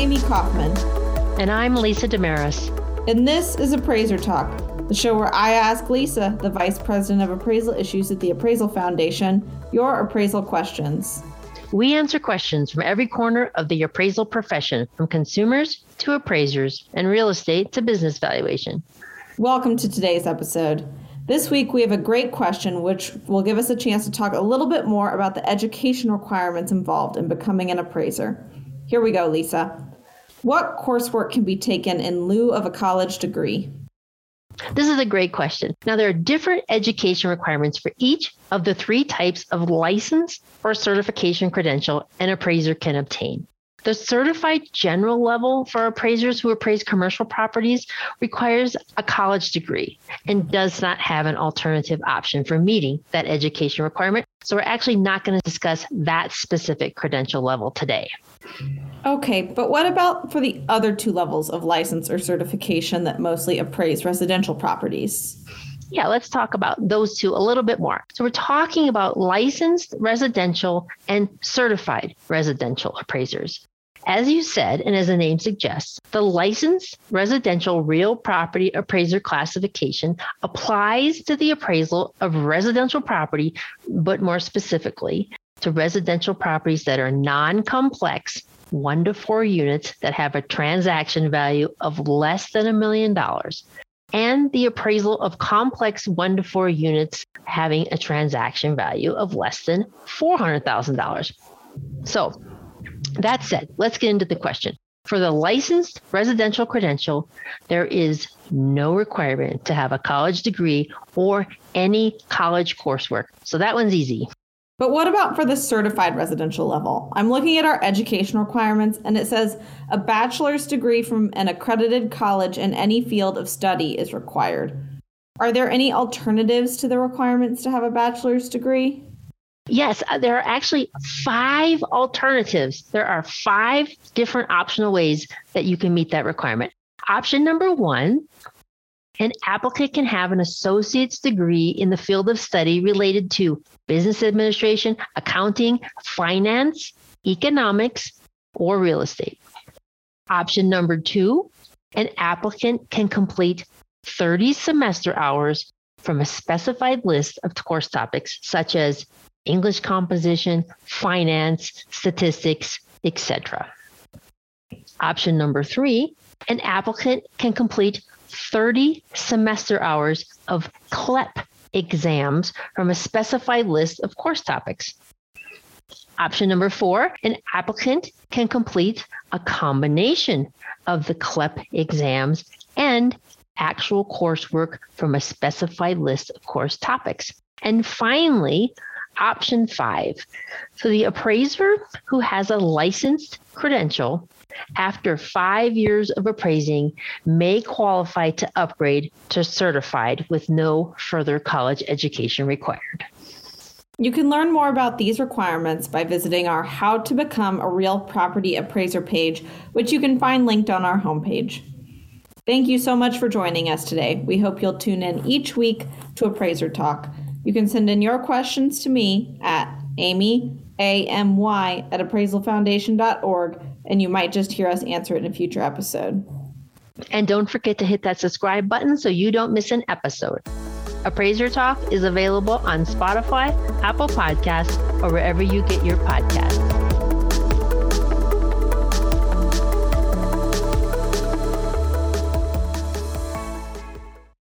Amy Kaufman. And I'm Lisa Damaris. And this is Appraiser Talk, the show where I ask Lisa, the Vice President of Appraisal Issues at the Appraisal Foundation, your appraisal questions. We answer questions from every corner of the appraisal profession, from consumers to appraisers and real estate to business valuation. Welcome to today's episode. This week, we have a great question which will give us a chance to talk a little bit more about the education requirements involved in becoming an appraiser. Here we go, Lisa. What coursework can be taken in lieu of a college degree? This is a great question. Now, there are different education requirements for each of the three types of license or certification credential an appraiser can obtain. The certified general level for appraisers who appraise commercial properties requires a college degree and does not have an alternative option for meeting that education requirement. So, we're actually not going to discuss that specific credential level today. Okay, but what about for the other two levels of license or certification that mostly appraise residential properties? Yeah, let's talk about those two a little bit more. So, we're talking about licensed residential and certified residential appraisers. As you said, and as the name suggests, the licensed residential real property appraiser classification applies to the appraisal of residential property, but more specifically, to residential properties that are non complex, one to four units that have a transaction value of less than a million dollars, and the appraisal of complex one to four units having a transaction value of less than $400,000. So, that said, let's get into the question. For the licensed residential credential, there is no requirement to have a college degree or any college coursework. So that one's easy. But what about for the certified residential level? I'm looking at our education requirements and it says a bachelor's degree from an accredited college in any field of study is required. Are there any alternatives to the requirements to have a bachelor's degree? Yes, uh, there are actually five alternatives. There are five different optional ways that you can meet that requirement. Option number one an applicant can have an associate's degree in the field of study related to business administration, accounting, finance, economics, or real estate. Option number two an applicant can complete 30 semester hours from a specified list of course topics such as English composition, finance, statistics, etc. Option number three, an applicant can complete 30 semester hours of CLEP exams from a specified list of course topics. Option number four, an applicant can complete a combination of the CLEP exams and actual coursework from a specified list of course topics. And finally, option five. So the appraiser who has a licensed credential after five years of appraising may qualify to upgrade to certified with no further college education required. You can learn more about these requirements by visiting our How to Become a Real Property Appraiser page, which you can find linked on our homepage. Thank you so much for joining us today. We hope you'll tune in each week to Appraiser Talk. You can send in your questions to me at Amy, A-M-Y, at appraisalfoundation.org, and you might just hear us answer it in a future episode. And don't forget to hit that subscribe button so you don't miss an episode. Appraiser Talk is available on Spotify, Apple Podcasts, or wherever you get your podcasts.